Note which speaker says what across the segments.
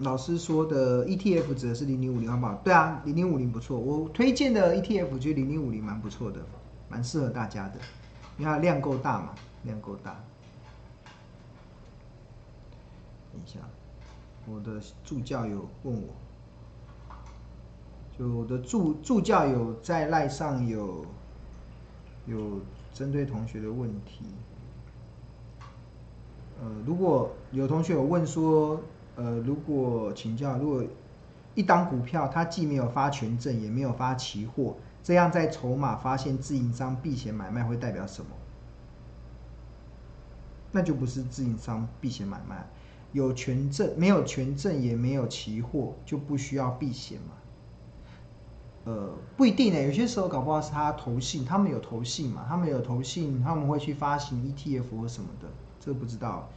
Speaker 1: 老师说的 ETF 指的是零零五零，好不好？对啊，零零五零不错，我推荐的 ETF 觉得零零五零蛮不错的，蛮适合大家的，因为它量够大嘛，量够大。等一下，我的助教有问我，就我的助助教有在赖上有有针对同学的问题，呃，如果有同学有问说。呃，如果请教，如果一档股票它既没有发权证，也没有发期货，这样在筹码发现自营商避险买卖会代表什么？那就不是自营商避险买卖，有权证没有权证也没有期货就不需要避险嘛？呃，不一定呢，有些时候搞不好是他投信，他们有投信嘛，他们有投信，他们会去发行 ETF 或什么的，这个不知道。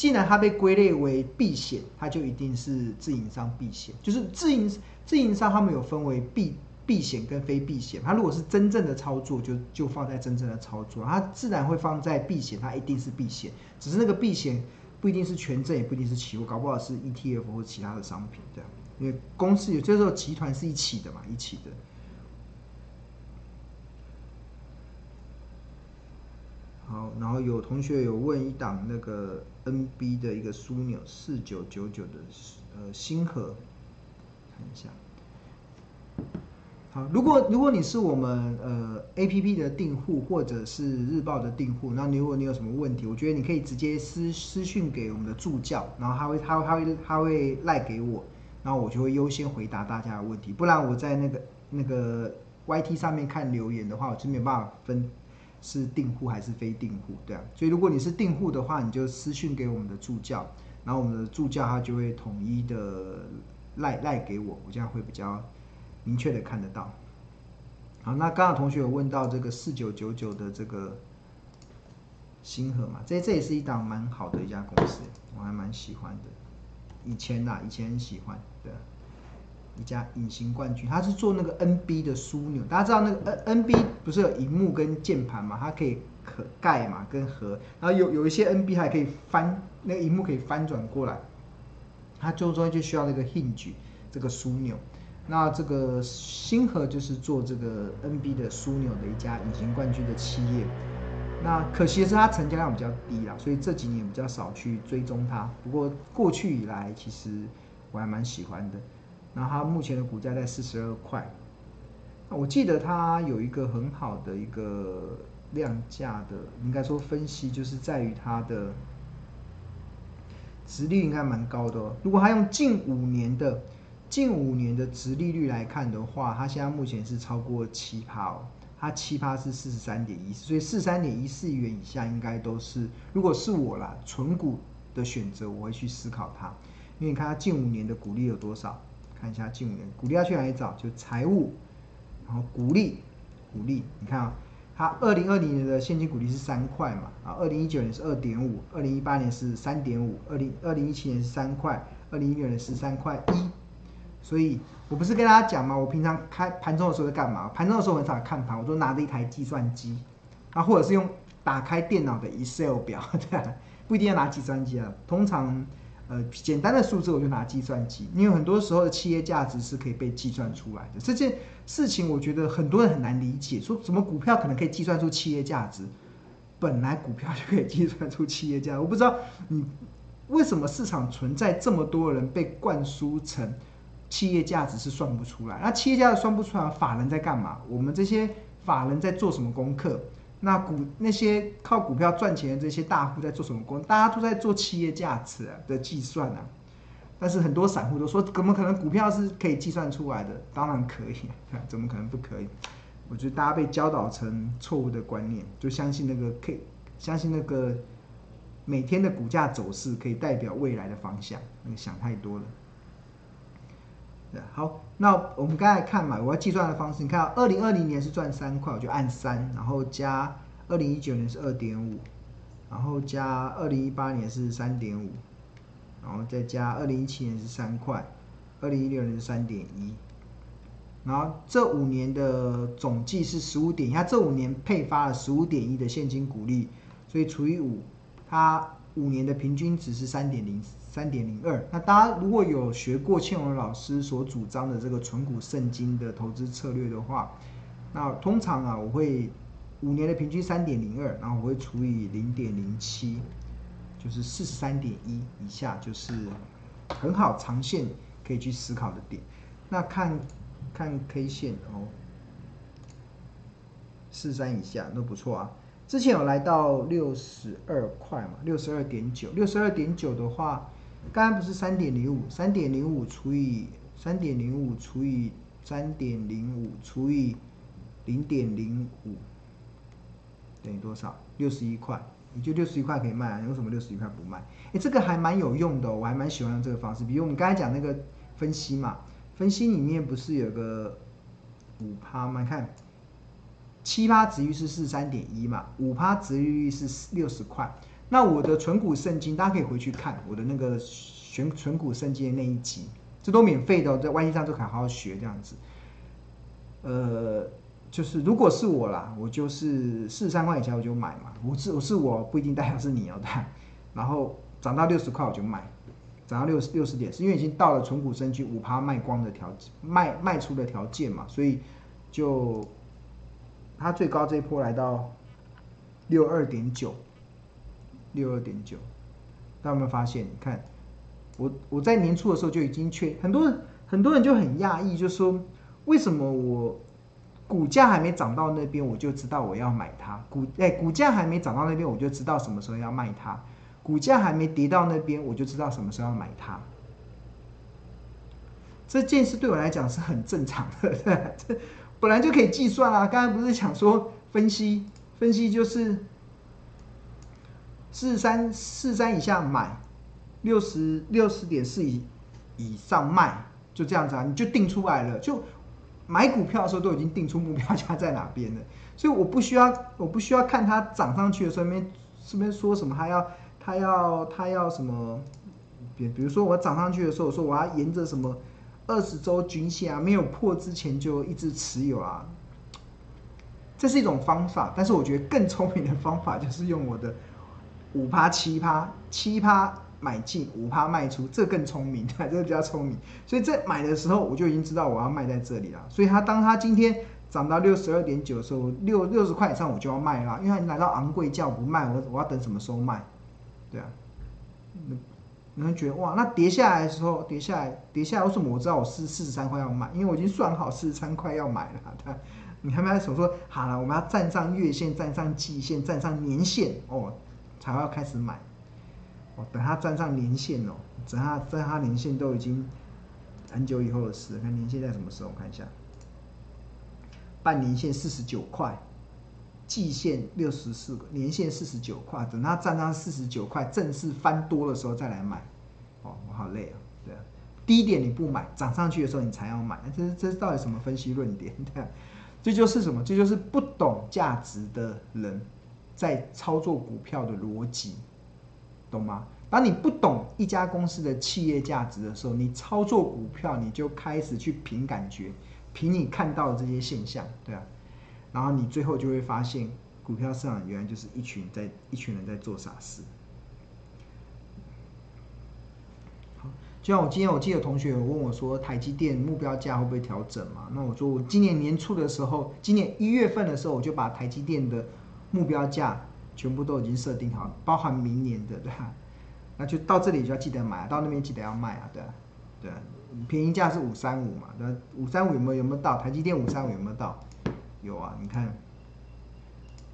Speaker 1: 既然它被归类为避险，它就一定是自营商避险。就是自营自营商他们有分为避避险跟非避险。它如果是真正的操作，就就放在真正的操作，它自然会放在避险，它一定是避险。只是那个避险不一定是权证，也不一定是期货，搞不好是 ETF 或其他的商品这样。因为公司有些时候集团是一起的嘛，一起的。好，然后有同学有问一档那个 NB 的一个枢纽四九九九的呃星河，看一下。好，如果如果你是我们呃 APP 的订户或者是日报的订户，那如果你有什么问题，我觉得你可以直接私私讯给我们的助教，然后他会他会他会他会赖给我，然后我就会优先回答大家的问题。不然我在那个那个 YT 上面看留言的话，我就没办法分。是订户还是非订户？对啊，所以如果你是订户的话，你就私讯给我们的助教，然后我们的助教他就会统一的赖赖给我，我这样会比较明确的看得到。好，那刚刚同学有问到这个四九九九的这个星河嘛，这这也是一档蛮好的一家公司，我还蛮喜欢的。以前呐、啊，以前很喜欢，对。一家隐形冠军，他是做那个 NB 的枢纽。大家知道那个 N NB 不是有荧幕跟键盘嘛？它可以可盖嘛，跟合。然后有有一些 NB 还可以翻，那个荧幕可以翻转过来。它最终就需要那个 hinge 这个枢纽。那这个星河就是做这个 NB 的枢纽的一家隐形冠军的企业。那可惜的是它成交量比较低啦，所以这几年比较少去追踪它。不过过去以来，其实我还蛮喜欢的。那它目前的股价在四十二块，那我记得它有一个很好的一个量价的，应该说分析就是在于它的殖利率应该蛮高的哦。如果它用近五年的近五年的殖利率来看的话，它现在目前是超过七趴哦，它七趴是四十三点一四，所以四十三点一四元以下应该都是，如果是我啦，存股的选择，我会去思考它，因为你看它近五年的股利有多少。看一下近五年股利要去哪里找？就财务，然后股利，股利，你看啊，它二零二零年的现金股利是三块嘛，啊，二零一九年是二点五，二零一八年是三点五，二零二零一七年是三块，二零一六年是三块一，所以我不是跟大家讲嘛，我平常开盘中的时候在干嘛？盘中的时候很少看盘，我都拿着一台计算机，啊，或者是用打开电脑的 Excel 表，对啊，不一定要拿计算机啊，通常。呃，简单的数字我就拿计算机，因为很多时候的企业价值是可以被计算出来的。这件事情我觉得很多人很难理解，说什么股票可能可以计算出企业价值？本来股票就可以计算出企业价值，我不知道你为什么市场存在这么多人被灌输成企业价值是算不出来？那企业价值算不出来，法人在干嘛？我们这些法人在做什么功课？那股那些靠股票赚钱的这些大户在做什么工？大家都在做企业价值的计算啊。但是很多散户都说，怎么可能股票是可以计算出来的？当然可以，怎么可能不可以？我觉得大家被教导成错误的观念，就相信那个可以，相信那个每天的股价走势可以代表未来的方向，那个想太多了。好，那我们刚才看嘛，我要计算的方式，你看，二零二零年是赚三块，我就按三，然后加二零一九年是二点五，然后加二零一八年是三点五，然后再加二零一七年是三块，二零一六年是三点一，然后这五年的总计是十五点一，它这五年配发了十五点一的现金股利，所以除以五，它五年的平均值是三点零三点零二。那大家如果有学过倩文老师所主张的这个存股圣经的投资策略的话，那通常啊，我会五年的平均三点零二，然后我会除以零点零七，就是四十三点一以下，就是很好长线可以去思考的点。那看看 K 线哦，四十三以下都不错啊。之前有来到六十二块嘛，六十二点九，六十二点九的话，刚刚不是三点零五，三点零五除以三点零五除以三点零五除以零点零五等于多少？六十一块，你就六十一块可以卖啊？你为什么六十一块不卖？哎，这个还蛮有用的，我还蛮喜欢用这个方式。比如我们刚才讲那个分析嘛，分析里面不是有个五趴吗？看。七趴殖利率是四十三点一嘛，五趴殖利率是六十块。那我的存股圣经，大家可以回去看我的那个选存股圣经的那一集，这都免费的，在 YT 上都可以好好学这样子。呃，就是如果是我啦，我就是四十三块以下我就买嘛。我是我是我不一定代表是你哦，对。然后涨到六十块我就卖，涨到六十六十点，是因为已经到了存股圣经五趴卖光的条，卖卖出的条件嘛，所以就。它最高这一波来到六二点九，六二点九，大家有没有发现？你看，我我在年初的时候就已经确，很多人很多人就很讶异，就说为什么我股价还没涨到那边，我就知道我要买它？股哎，股价还没涨到那边，我就知道什么时候要卖它；股价还没跌到那边，我就知道什么时候要买它。这件事对我来讲是很正常的。这本来就可以计算啊，刚才不是想说分析分析就是四十三四三以下买，六十六十点四以以上卖，就这样子啊，你就定出来了。就买股票的时候都已经定出目标价在哪边了，所以我不需要我不需要看它涨上去的时候，那边这边说什么它要它要它要，要什么，比比如说我涨上去的时候，我说我要沿着什么。二十周均线啊，没有破之前就一直持有啊，这是一种方法。但是我觉得更聪明的方法就是用我的五趴七趴七趴买进，五趴卖出，这更聪明，对，这个比较聪明。所以在买的时候我就已经知道我要卖在这里了。所以它当它今天涨到六十二点九的时候，六六十块以上我就要卖了，因为它来到昂贵价不卖，我我要等什么时候卖？对啊。你会觉得哇，那跌下来的时候，跌下来，跌下来，为什么我知道我是四十三块要买？因为我已经算好四十三块要买了。对，你还没有说好了，我们要站上月线，站上季线，站上年线哦，才要开始买。哦，等它站上年线哦，等它站上年线都已经很久以后的事。看年线在什么时候？我看一下，半年线四十九块。季线六十四个，年线四十九块，等它站上四十九块，正式翻多的时候再来买。哦，我好累啊，对啊，低点你不买，涨上去的时候你才要买，这这到底什么分析论点？对啊，这就是什么？这就是不懂价值的人在操作股票的逻辑，懂吗？当你不懂一家公司的企业价值的时候，你操作股票你就开始去凭感觉，凭你看到的这些现象，对啊。然后你最后就会发现，股票市场原来就是一群在一群人在做傻事。好，就像我今天我记得同学有问我说，台积电目标价会不会调整嘛？那我说我今年年初的时候，今年一月份的时候，我就把台积电的目标价全部都已经设定好，包含明年的，对吧？那就到这里就要记得买，到那边记得要卖啊，对吧？对，便宜价是五三五嘛，对，五三五有没有有没有到？台积电五三五有没有到？有啊，你看，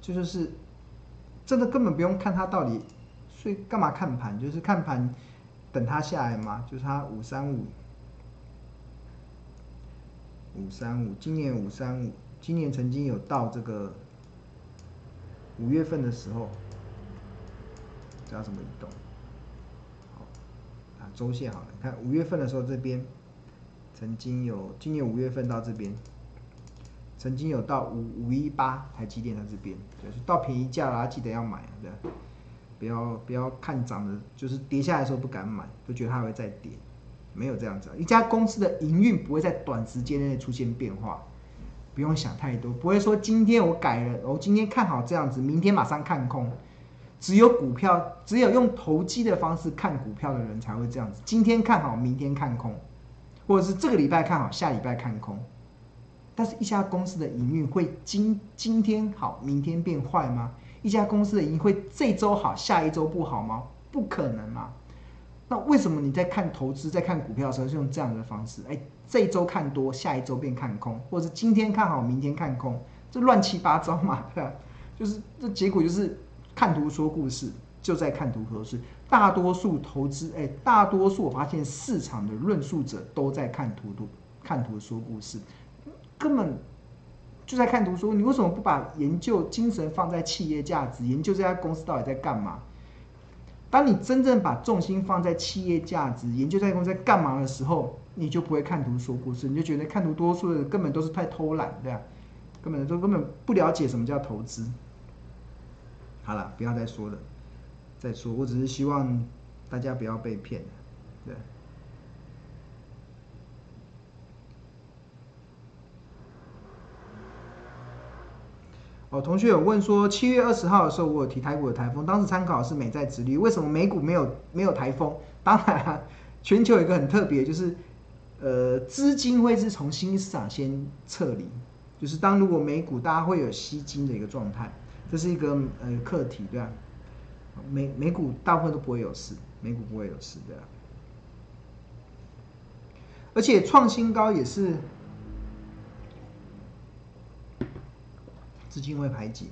Speaker 1: 这，就是真的根本不用看它到底，所以干嘛看盘？就是看盘等它下来嘛。就是它五三五，五三五，今年五三五，今年曾经有到这个五月份的时候，知道怎么移动？好，啊，周线好了，你看五月份的时候这边曾经有，今年五月份到这边。曾经有到五五一八台积电在这边，就是到便宜价啦，记得要买，对，不要不要看涨的，就是跌下来的时候不敢买，就觉得它会再跌，没有这样子。一家公司的营运不会在短时间内出现变化，不用想太多，不会说今天我改了，我今天看好这样子，明天马上看空，只有股票，只有用投机的方式看股票的人才会这样子。今天看好，明天看空，或者是这个礼拜看好，下礼拜看空。但是，一家公司的营运会今今天好，明天变坏吗？一家公司的营运会这周好，下一周不好吗？不可能嘛。那为什么你在看投资、在看股票的时候是用这样的方式？哎，这一周看多，下一周变看空，或者是今天看好，明天看空，这乱七八糟嘛，对吧？就是这结果就是。看图说故事，就在看图说故事。大多数投资，哎，大多数我发现市场的论述者都在看图图，看图说故事，根本就在看图说。你为什么不把研究精神放在企业价值，研究这家公司到底在干嘛？当你真正把重心放在企业价值，研究这家公司在干嘛的时候，你就不会看图说故事，你就觉得看图多数的人根本都是太偷懒，对吧？根本都根本不了解什么叫投资。好了，不要再说了。再说，我只是希望大家不要被骗。对。哦，同学有问说，七月二十号的时候，我有提台股的台风，当时参考是美债殖利率，为什么美股没有没有台风？当然啊，全球有一个很特别，就是呃，资金会是从新市场先撤离，就是当如果美股大家会有吸金的一个状态。这是一个呃课题，对吧？美美股大部分都不会有事，美股不会有事，对吧？而且创新高也是资金会排挤。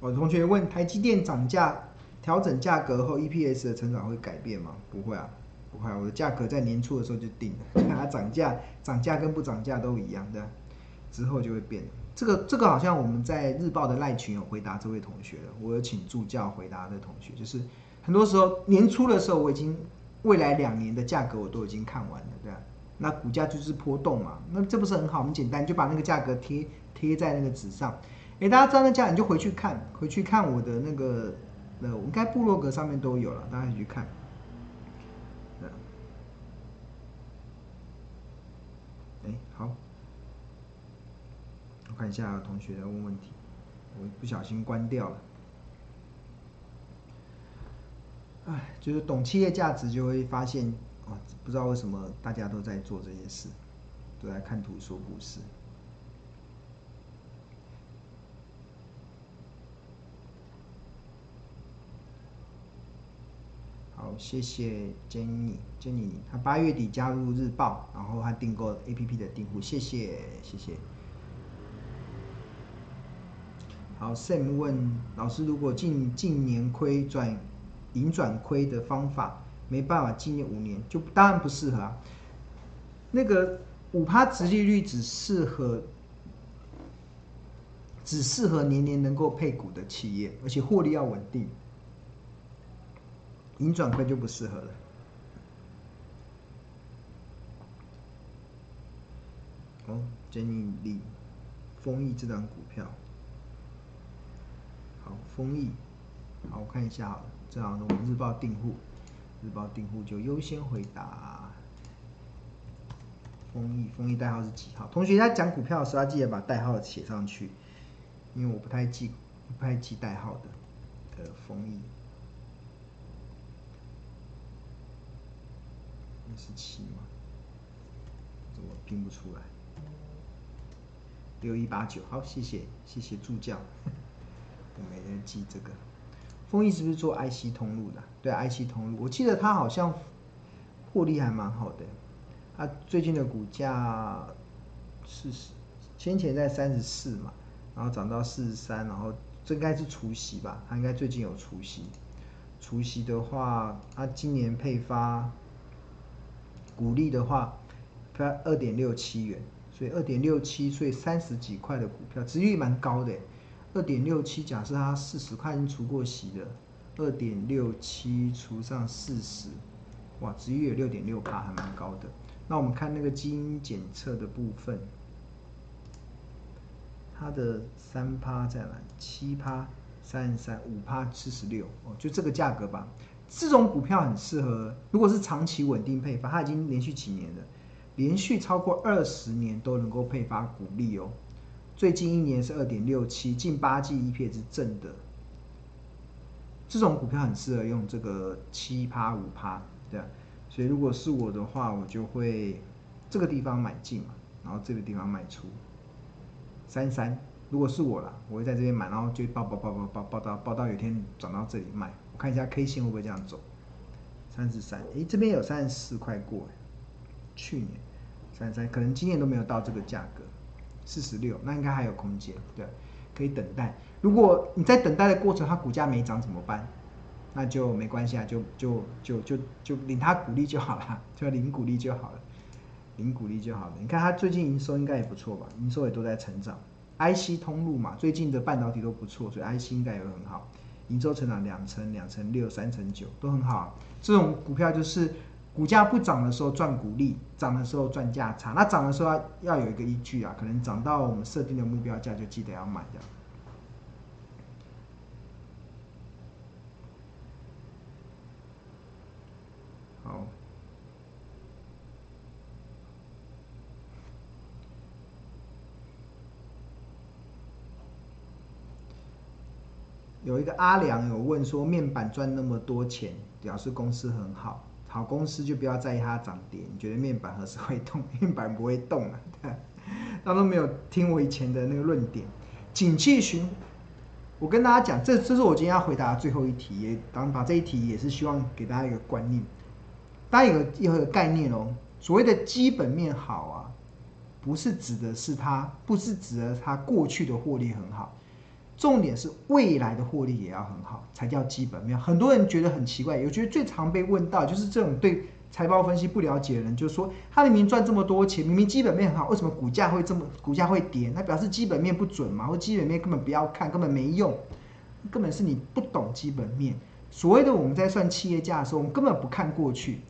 Speaker 1: 我同学问：台积电涨价调整价格后，EPS 的成长会改变吗？不会啊，不会啊。我的价格在年初的时候就定了，它涨价涨价跟不涨价都一样的。之后就会变。这个这个好像我们在日报的赖群有回答这位同学了。我有请助教回答的同学，就是很多时候年初的时候，我已经未来两年的价格我都已经看完了，对吧？那股价就是波动嘛，那这不是很好？很简单，就把那个价格贴贴在那个纸上。诶，大家知道那价，你就回去看，回去看我的那个，呃，应该部落格上面都有了，大家去看。哎，好。我看一下同学在问问题，我不小心关掉了。哎，就是懂企业价值，就会发现啊，不知道为什么大家都在做这些事，都在看图说故事。好，谢谢 Jenny，Jenny，他八月底加入日报，然后还订购 APP 的订户，谢谢，谢谢。好，Sam 问老师：如果进近年亏转盈转亏的方法没办法纪念五年，就当然不适合啊。那个五趴殖利率只适合只适合年年能够配股的企业，而且获利要稳定。盈转亏就不适合了。哦，Jenny 李丰益这档股票。好丰益，好，我看一下好了，这样呢，我们日报订户，日报订户就优先回答。丰益，丰益代号是几号？同学在讲股票的时候，要记得把代号写上去，因为我不太记，不太记代号的。呃，丰益，二十七吗？怎么拼不出来。六一八九，好，谢谢，谢谢助教。我没人记这个，丰益是不是做 IC 通路的？对，IC 通路，我记得它好像获利还蛮好的。它最近的股价四十，先前在三十四嘛，然后涨到四十三，然后这应该是除息吧？它应该最近有除息。除息的话，它今年配发股利的话，发二点六七元，所以二点六七，所以三十几块的股票，殖利率蛮高的。二点六七，假设它四十块已经除过息的，二点六七除上四十，哇，殖利率有六点六趴，还蛮高的。那我们看那个基因检测的部分，它的三趴在哪？七趴三十三，五趴四十六，哦，就这个价格吧。这种股票很适合，如果是长期稳定配发，它已经连续几年了，连续超过二十年都能够配发股利哦。最近一年是二点六七，近八季 EPS 是正的。这种股票很适合用这个七趴五趴，对啊。所以如果是我的话，我就会这个地方买进嘛，然后这个地方卖出。三三，如果是我啦，我会在这边买，然后就抱抱抱抱抱抱到抱到有天涨到这里卖。我看一下 K 线会不会这样走。三十三，诶，这边有三十四块过，去年三十三，可能今年都没有到这个价格。四十六，那应该还有空间，对，可以等待。如果你在等待的过程，它股价没涨怎么办？那就没关系啊，就就就就就领它股利就好了，就领股利就好了，领股利就好了。你看它最近营收应该也不错吧？营收也都在成长，IC 通路嘛，最近的半导体都不错，所以 IC 应该也很好。营收成长两成、两成六、三成九都很好。这种股票就是股价不涨的时候赚股利，涨的时候赚价差。那涨的时候要要有一个依据啊，可能涨到我们设定的目标价就记得要买掉。好，有一个阿良有问说，面板赚那么多钱，表示公司很好，好公司就不要在意它涨跌。你觉得面板何时会动？面板不会动啊，他都没有听我以前的那个论点。景气循，我跟大家讲，这这是我今天要回答的最后一题，也当把这一题也是希望给大家一个观念。大家有个有个概念哦，所谓的基本面好啊，不是指的是它，不是指的它过去的获利很好，重点是未来的获利也要很好，才叫基本面。很多人觉得很奇怪，我觉得最常被问到就是这种对财报分析不了解的人，就是说他明明赚这么多钱，明明基本面很好，为什么股价会这么股价会跌？那表示基本面不准嘛，或基本面根本不要看，根本没用，根本是你不懂基本面。所谓的我们在算企业价的时候，我们根本不看过去。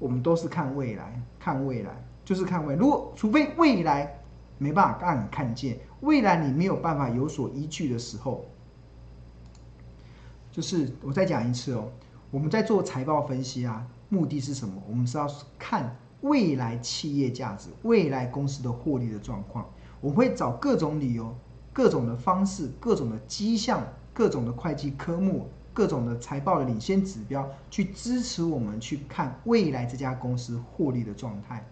Speaker 1: 我们都是看未来，看未来就是看未来。如果除非未来没办法让你看见，未来你没有办法有所依据的时候，就是我再讲一次哦，我们在做财报分析啊，目的是什么？我们是要看未来企业价值、未来公司的获利的状况。我们会找各种理由、各种的方式、各种的迹象、各种的会计科目。各种的财报的领先指标，去支持我们去看未来这家公司获利的状态。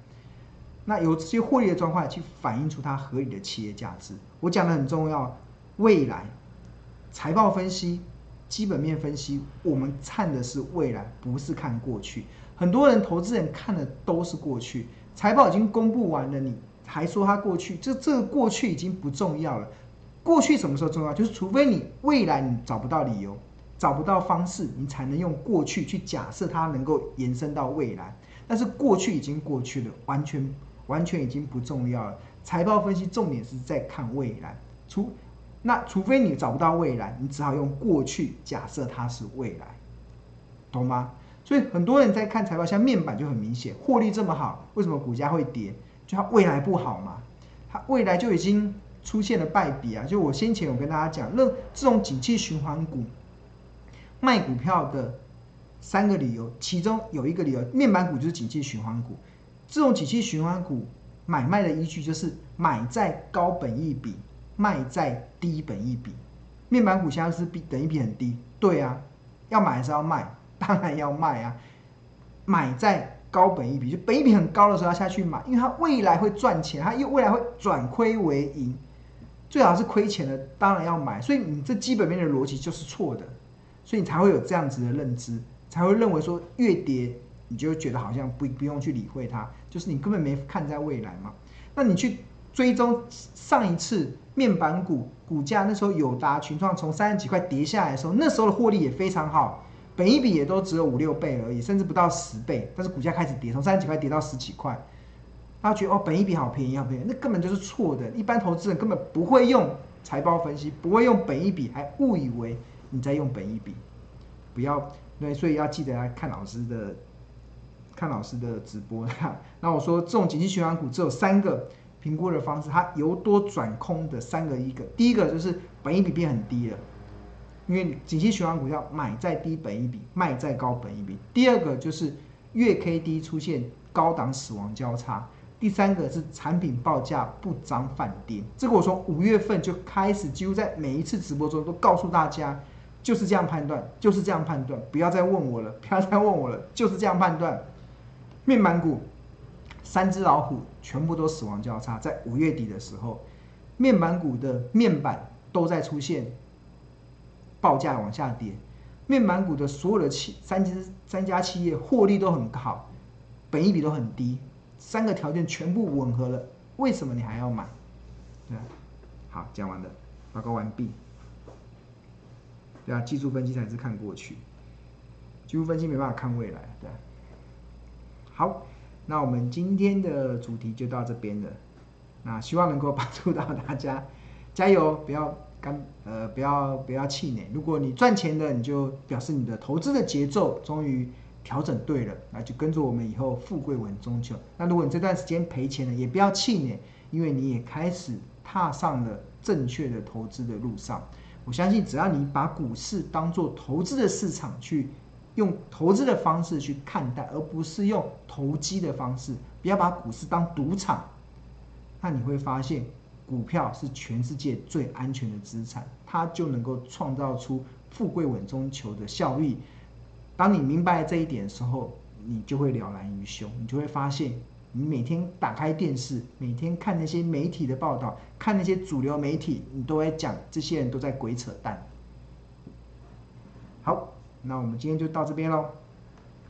Speaker 1: 那由这些获利的状况去反映出它合理的企业价值。我讲的很重要，未来财报分析、基本面分析，我们看的是未来，不是看过去。很多人投资人看的都是过去，财报已经公布完了，你还说它过去，这这个过去已经不重要了。过去什么时候重要？就是除非你未来你找不到理由。找不到方式，你才能用过去去假设它能够延伸到未来。但是过去已经过去了，完全完全已经不重要了。财报分析重点是在看未来，除那除非你找不到未来，你只好用过去假设它是未来，懂吗？所以很多人在看财报，像面板就很明显，获利这么好，为什么股价会跌？就它未来不好嘛，它未来就已经出现了败笔啊！就我先前有跟大家讲，那这种景气循环股。卖股票的三个理由，其中有一个理由，面板股就是景气循环股。这种景气循环股买卖的依据就是买在高本益比，卖在低本益比。面板股现在是比本益比很低，对啊，要买还是要卖？当然要卖啊。买在高本益比，就本益比很高的时候要下去买，因为它未来会赚钱，它又未来会转亏为盈，最好是亏钱的，当然要买。所以你这基本面的逻辑就是错的。所以你才会有这样子的认知，才会认为说越跌你就觉得好像不不用去理会它，就是你根本没看在未来嘛。那你去追踪上一次面板股股价那时候友达、群创从三十几块跌下来的时候，那时候的获利也非常好，本一比也都只有五六倍而已，甚至不到十倍。但是股价开始跌，从三十几块跌到十几块，他觉得哦本一比好便宜，好便宜，那根本就是错的。一般投资人根本不会用财报分析，不会用本一比，还误以为。你在用本一比，不要对，所以要记得来看老师的，看老师的直播。那我说这种景气循环股只有三个评估的方式，它由多转空的三个一个，第一个就是本益比变很低了，因为景气循环股要买在低本益比，卖在高本益比。第二个就是月 K D 出现高档死亡交叉。第三个是产品报价不涨反跌。这个我从五月份就开始，几乎在每一次直播中都告诉大家，就是这样判断，就是这样判断，不要再问我了，不要再问我了，就是这样判断。面板股三只老虎全部都死亡交叉，在五月底的时候，面板股的面板都在出现报价往下跌。面板股的所有的企三只三家企业获利都很好，本益比都很低，三个条件全部吻合了，为什么你还要买？对啊，好，讲完了，报告完毕。对啊，技术分析才是看过去，技术分析没办法看未来，对啊。好，那我们今天的主题就到这边了，那希望能够帮助到大家，加油，不要干。呃，不要不要气馁。如果你赚钱了，你就表示你的投资的节奏终于调整对了，那就跟着我们以后富贵稳中求。那如果你这段时间赔钱了，也不要气馁，因为你也开始踏上了正确的投资的路上。我相信，只要你把股市当做投资的市场去，用投资的方式去看待，而不是用投机的方式，不要把股市当赌场，那你会发现。股票是全世界最安全的资产，它就能够创造出富贵稳中求的效益。当你明白这一点的时候，你就会了然于胸，你就会发现，你每天打开电视，每天看那些媒体的报道，看那些主流媒体，你都会讲这些人都在鬼扯淡。那我们今天就到这边喽，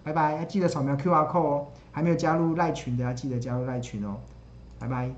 Speaker 1: 拜拜！要记得扫描 QR code 哦，还没有加入赖群的要记得加入赖群哦，拜拜。